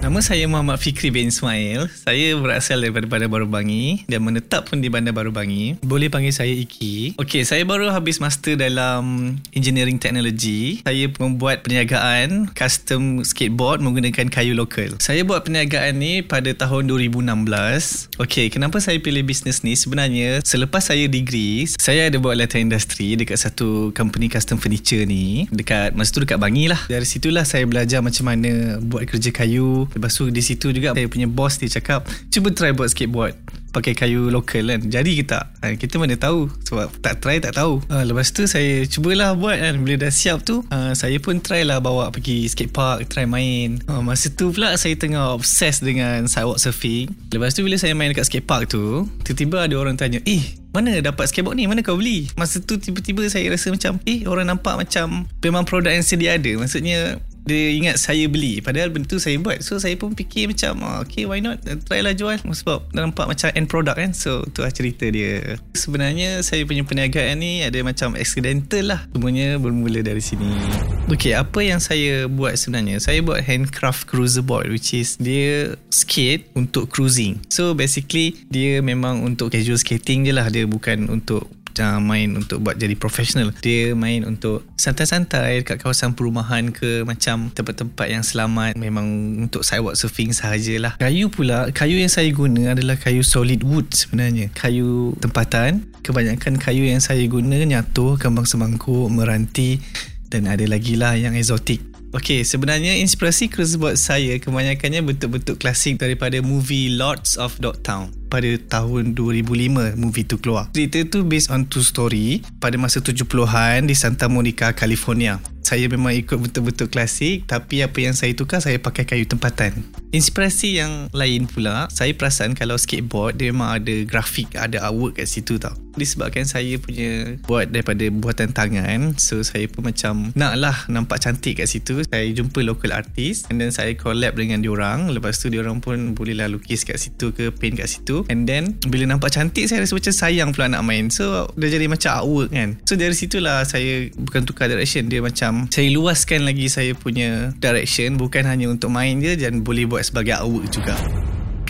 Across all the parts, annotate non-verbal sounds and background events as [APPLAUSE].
Nama saya Muhammad Fikri bin Ismail. Saya berasal daripada Bandar Baru Bangi dan menetap pun di Bandar Baru Bangi. Boleh panggil saya Iki. Okey, saya baru habis master dalam engineering technology. Saya membuat perniagaan custom skateboard menggunakan kayu lokal. Saya buat perniagaan ni pada tahun 2016. Okey, kenapa saya pilih bisnes ni? Sebenarnya selepas saya degree, saya ada buat latihan industri dekat satu company custom furniture ni. Dekat masa tu dekat Bangi lah. Dari situlah saya belajar macam mana buat kerja kayu Lepas tu di situ juga Saya punya boss dia cakap Cuba try buat skateboard. Pakai kayu lokal kan. Jadi kita ha, Kita mana tahu. Sebab tak try tak tahu. Ha, Lepas tu saya Cubalah buat kan. Bila dah siap tu ha, Saya pun try lah Bawa pergi skate park Try main. Ha, Masa tu pula Saya tengah obses Dengan sidewalk surfing. Lepas tu bila saya main Dekat skate park tu Tiba-tiba ada orang tanya Eh mana dapat skateboard ni? Mana kau beli? Masa tu tiba-tiba saya rasa macam Eh orang nampak macam Memang produk yang sedia ada. Maksudnya dia ingat saya beli. Padahal benda tu saya buat. So saya pun fikir macam oh, okay why not? Try lah jual sebab nampak macam end product kan? So tu lah cerita dia. Sebenarnya saya punya perniagaan ni ada macam accidental lah. Semuanya bermula dari sini. Okay, apa yang saya buat sebenarnya? Saya buat handcraft cruiser board which is dia skate untuk cruising. So basically dia memang untuk casual skating je lah. Dia bukan untuk macam main untuk buat jadi profesional dia main untuk santai-santai dekat kawasan perumahan ke macam tempat-tempat yang selamat. Memang untuk sidewalk surfing sahajalah. Kayu pula kayu yang saya guna adalah kayu solid wood sebenarnya. Kayu tempatan. Kebanyakan kayu yang saya guna nyatu kembang semangkuk meranti dan ada lagi lah yang exotic Okay, sebenarnya inspirasi cruiseboard saya kebanyakannya betul-betul klasik daripada movie Lords of Dogtown pada tahun 2005 movie tu keluar. Cerita tu based on true story pada masa 70-an di Santa Monica, California. Saya memang ikut betul-betul klasik tapi apa yang saya tukar saya pakai kayu tempatan. Inspirasi yang lain pula saya perasan kalau skateboard dia memang ada grafik ada artwork kat situ tau disebabkan saya punya buat daripada buatan tangan so saya pun macam nak lah nampak cantik kat situ. Saya jumpa local artist and then saya collab dengan diorang. Lepas tu diorang pun bolehlah lukis kat situ ke paint kat situ. And then bila nampak cantik saya rasa macam sayang pula nak main. So dah jadi macam artwork kan? So dari situlah saya bukan tukar direction. Dia macam saya luaskan lagi saya punya direction. Bukan hanya untuk main je dan boleh buat sebagai artwork juga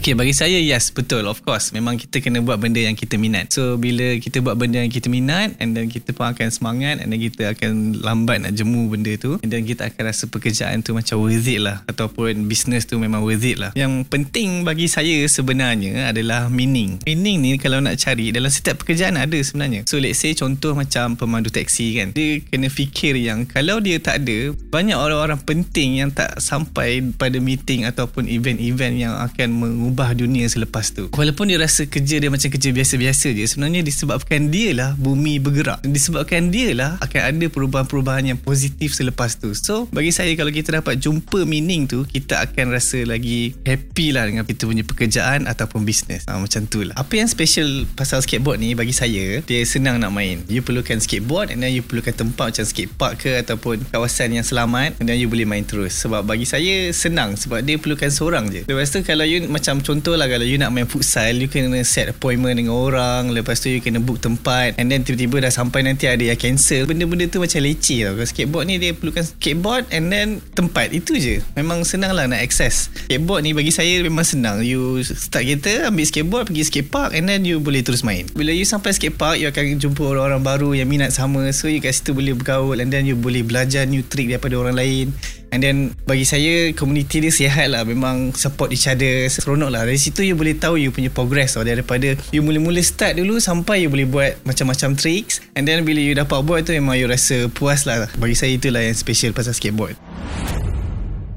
Okay, bagi saya yes betul of course. Memang kita kena buat benda yang kita minat. So bila kita buat benda yang kita minat and then kita pun akan semangat and then kita akan lambat nak jemu benda tu and then kita akan rasa pekerjaan tu macam worth it lah. Ataupun business tu memang worth it lah. Yang penting bagi saya sebenarnya adalah meaning. Meaning ni kalau nak cari dalam setiap pekerjaan ada sebenarnya. So let's say contoh macam pemandu taksi kan. Dia kena fikir yang kalau dia tak ada banyak orang-orang penting yang tak sampai pada meeting ataupun event-event yang akan mengubah mengubah dunia selepas tu. Walaupun dia rasa kerja dia macam kerja biasa-biasa je sebenarnya disebabkan dia lah bumi bergerak. Disebabkan dia lah akan ada perubahan-perubahan yang positif selepas tu. So bagi saya kalau kita dapat jumpa meaning tu kita akan rasa lagi happy lah dengan kita punya pekerjaan ataupun bisnes ha, macam tu lah. Apa yang special pasal skateboard ni bagi saya dia senang nak main. You perlukan skateboard and then you perlukan tempat macam skate park ke ataupun kawasan yang selamat and then you boleh main terus. Sebab bagi saya senang. Sebab dia perlukan seorang je. Lepas tu kalau you macam contoh lah kalau you nak main futsal you kena set appointment dengan orang lepas tu you kena book tempat and then tiba-tiba dah sampai nanti ada yang cancel. Benda-benda tu macam leceh tau. Kalau skateboard ni dia perlukan skateboard and then tempat itu je. Memang senang lah nak access. Skateboard ni bagi saya memang senang. You start kereta ambil skateboard pergi skate park and then you boleh terus main. Bila you sampai skate park you akan jumpa orang-orang baru yang minat sama. So you kat situ boleh bergaul and then you boleh belajar new trick daripada orang lain And then bagi saya community dia sihat lah. Memang support each other seronok lah. Dari situ you boleh tahu you punya progress lah daripada you mula-mula start dulu sampai you boleh buat macam-macam tricks. And then bila you dapat buat tu memang you rasa puas lah. Bagi saya itulah yang special pasal skateboard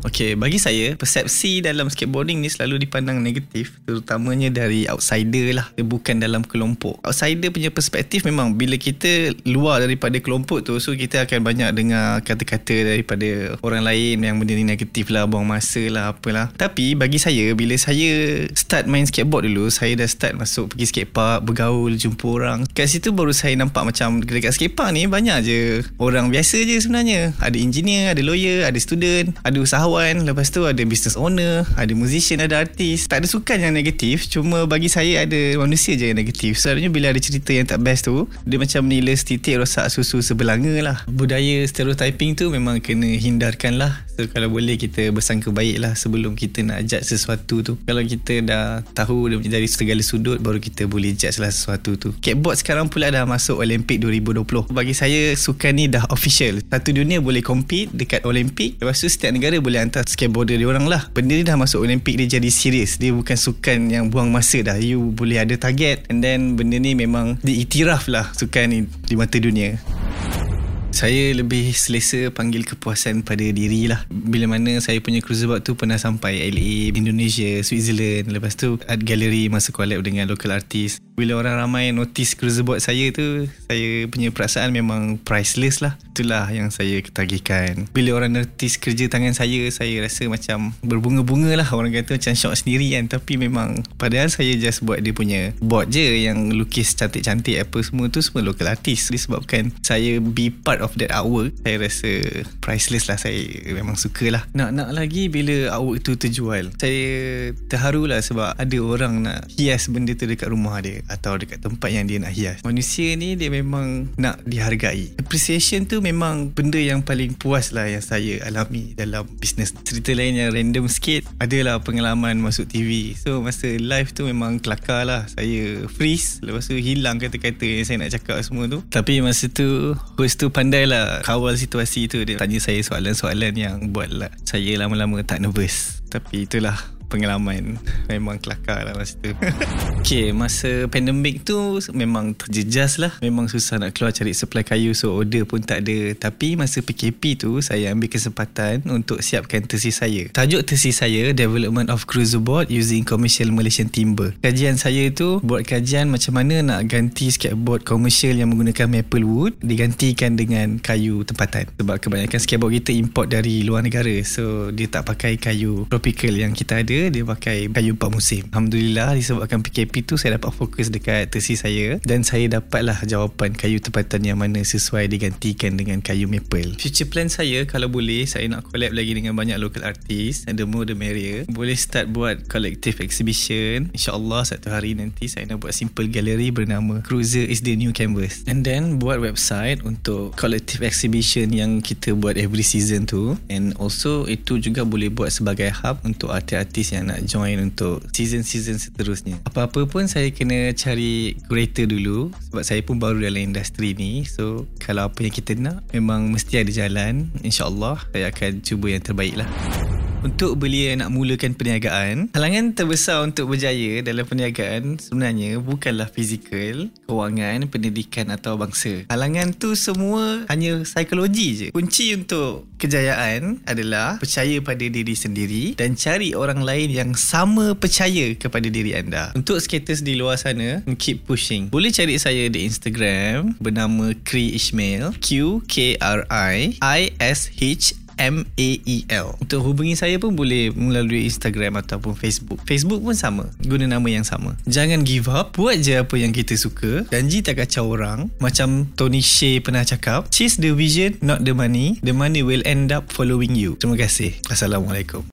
Okay, bagi saya, persepsi dalam skateboarding ni selalu dipandang negatif terutamanya dari outsider lah, bukan dalam kelompok. Outsider punya perspektif memang bila kita luar daripada kelompok tu, so kita akan banyak dengar kata-kata daripada orang lain yang benda ni negatif lah, buang masa lah, apalah. Tapi bagi saya, bila saya start main skateboard dulu, saya dah start masuk pergi skatepark, bergaul, jumpa orang. Kat situ baru saya nampak macam dekat skatepark ni banyak je orang biasa je sebenarnya. Ada engineer, ada lawyer, ada student, ada usahawan kawan lepas tu ada business owner ada musician ada artis tak ada sukan yang negatif cuma bagi saya ada manusia je yang negatif selalunya bila ada cerita yang tak best tu dia macam nilai setitik rosak susu sebelanga lah budaya stereotyping tu memang kena hindarkan lah So kalau boleh kita bersangka baik lah sebelum kita nak judge sesuatu tu. Kalau kita dah tahu dari segala sudut baru kita boleh judge lah sesuatu tu. Skateboard sekarang pula dah masuk Olimpik 2020. Bagi saya sukan ni dah official. Satu dunia boleh compete dekat Olimpik. Lepas tu setiap negara boleh hantar skateboarder dia orang lah. Benda ni dah masuk Olimpik dia jadi serius. Dia bukan sukan yang buang masa dah. You boleh ada target and then benda ni memang diiktiraf lah sukan ni di mata dunia. Saya lebih selesa panggil kepuasan pada diri lah. Bila mana saya punya cruiserboat tu pernah sampai LA, Indonesia, Switzerland. Lepas tu art gallery masa collab dengan local artist. Bila orang ramai notice cruiserboat saya tu, saya punya perasaan memang priceless lah. Itulah yang saya ketagihkan. Bila orang notice kerja tangan saya, saya rasa macam berbunga-bunga lah. Orang kata macam shock sendiri kan. Tapi memang padahal saya just buat dia punya board je yang lukis cantik-cantik apa semua tu semua local artist. Disebabkan saya be part of that artwork saya rasa priceless lah. Saya memang suka lah nak nak lagi bila artwork tu terjual saya terharu lah sebab ada orang nak hias benda tu dekat rumah dia atau dekat tempat yang dia nak hias. Manusia ni dia memang nak dihargai. Appreciation tu memang benda yang paling puas lah yang saya alami dalam bisnes. Cerita lain yang random sikit adalah pengalaman masuk TV so masa live tu memang kelakar lah. Saya freeze lepas tu hilang kata-kata yang saya nak cakap semua tu. Tapi masa tu host tu pandai pandai lah kawal situasi tu. Dia tanya saya soalan-soalan yang buat lah. Saya lama-lama tak nervous. Tapi itulah pengalaman. Memang kelakar lah masa tu. [LAUGHS] Okay masa pandemik tu memang terjejas lah. Memang susah nak keluar cari supply kayu so order pun tak ada. Tapi masa PKP tu saya ambil kesempatan untuk siapkan tesis saya. Tajuk tesis saya Development of Cruiser Board using Commercial Malaysian Timber. Kajian saya tu buat kajian macam mana nak ganti skateboard komersial yang menggunakan maple wood digantikan dengan kayu tempatan. Sebab kebanyakan skateboard kita import dari luar negara so dia tak pakai kayu tropical yang kita ada dia pakai kayu empat musim. Alhamdulillah disebabkan PKP tu saya dapat fokus dekat tesis saya dan saya dapatlah jawapan kayu tempatan yang mana sesuai digantikan dengan kayu maple. Future plan saya kalau boleh saya nak collab lagi dengan banyak local artist and the more the merrier. Boleh start buat collective exhibition. insyaAllah satu hari nanti saya nak buat simple gallery bernama Cruiser is the new canvas. And then buat website untuk collective exhibition yang kita buat every season tu. And also itu juga boleh buat sebagai hub untuk artis-artis yang nak join untuk season-season seterusnya. Apa-apa pun saya kena cari curator dulu sebab saya pun baru dalam industri ni. So kalau apa yang kita nak memang mesti ada jalan. InsyaAllah saya akan cuba yang terbaik lah. Untuk belia nak mulakan perniagaan, halangan terbesar untuk berjaya dalam perniagaan sebenarnya bukanlah fizikal, kewangan, pendidikan atau bangsa. Halangan tu semua hanya psikologi je. Kunci untuk kejayaan adalah percaya pada diri sendiri dan cari orang lain yang sama percaya kepada diri anda. Untuk skaters di luar sana, keep pushing. Boleh cari saya di Instagram bernama Kri Ishmael, Q K R I I S H M-A-E-L Untuk hubungi saya pun boleh melalui Instagram ataupun Facebook. Facebook pun sama Guna nama yang sama. Jangan give up Buat je apa yang kita suka. Janji tak kacau orang. Macam Tony Shea pernah cakap Chase the vision not the money. The money will end up following you. Terima kasih. Assalamualaikum